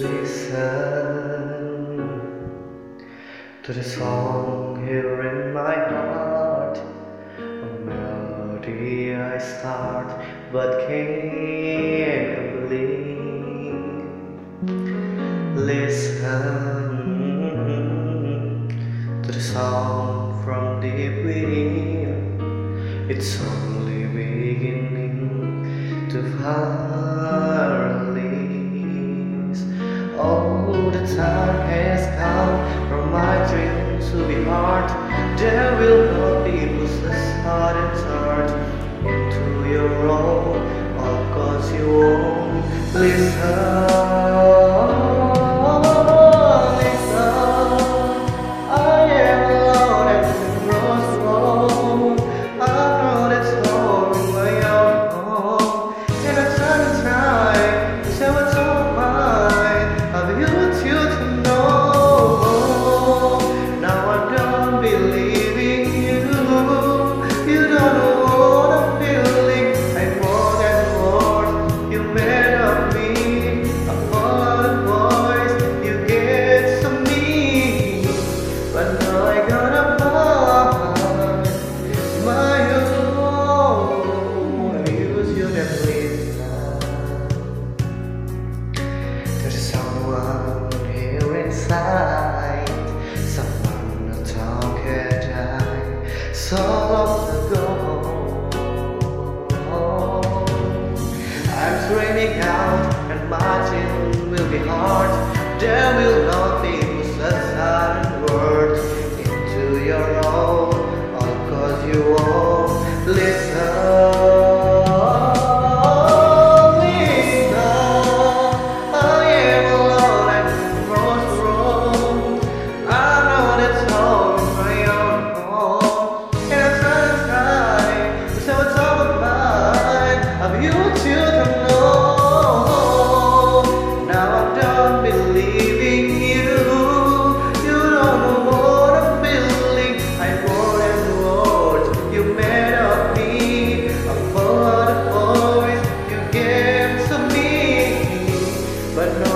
listen to the song here in my heart. A melody I start but can't believe. Listen to the song from deep within. It's so time has come for my dreams to be hard. There will not be out and marching will be hard. There will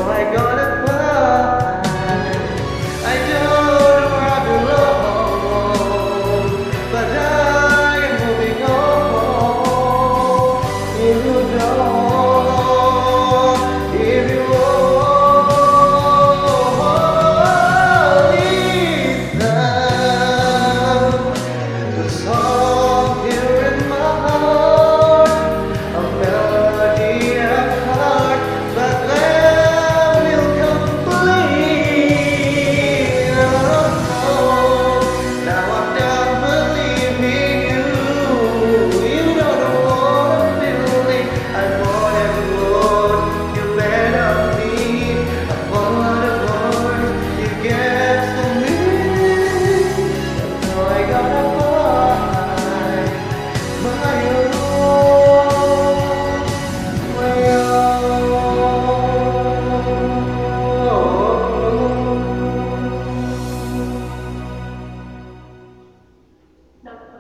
Oh I gonna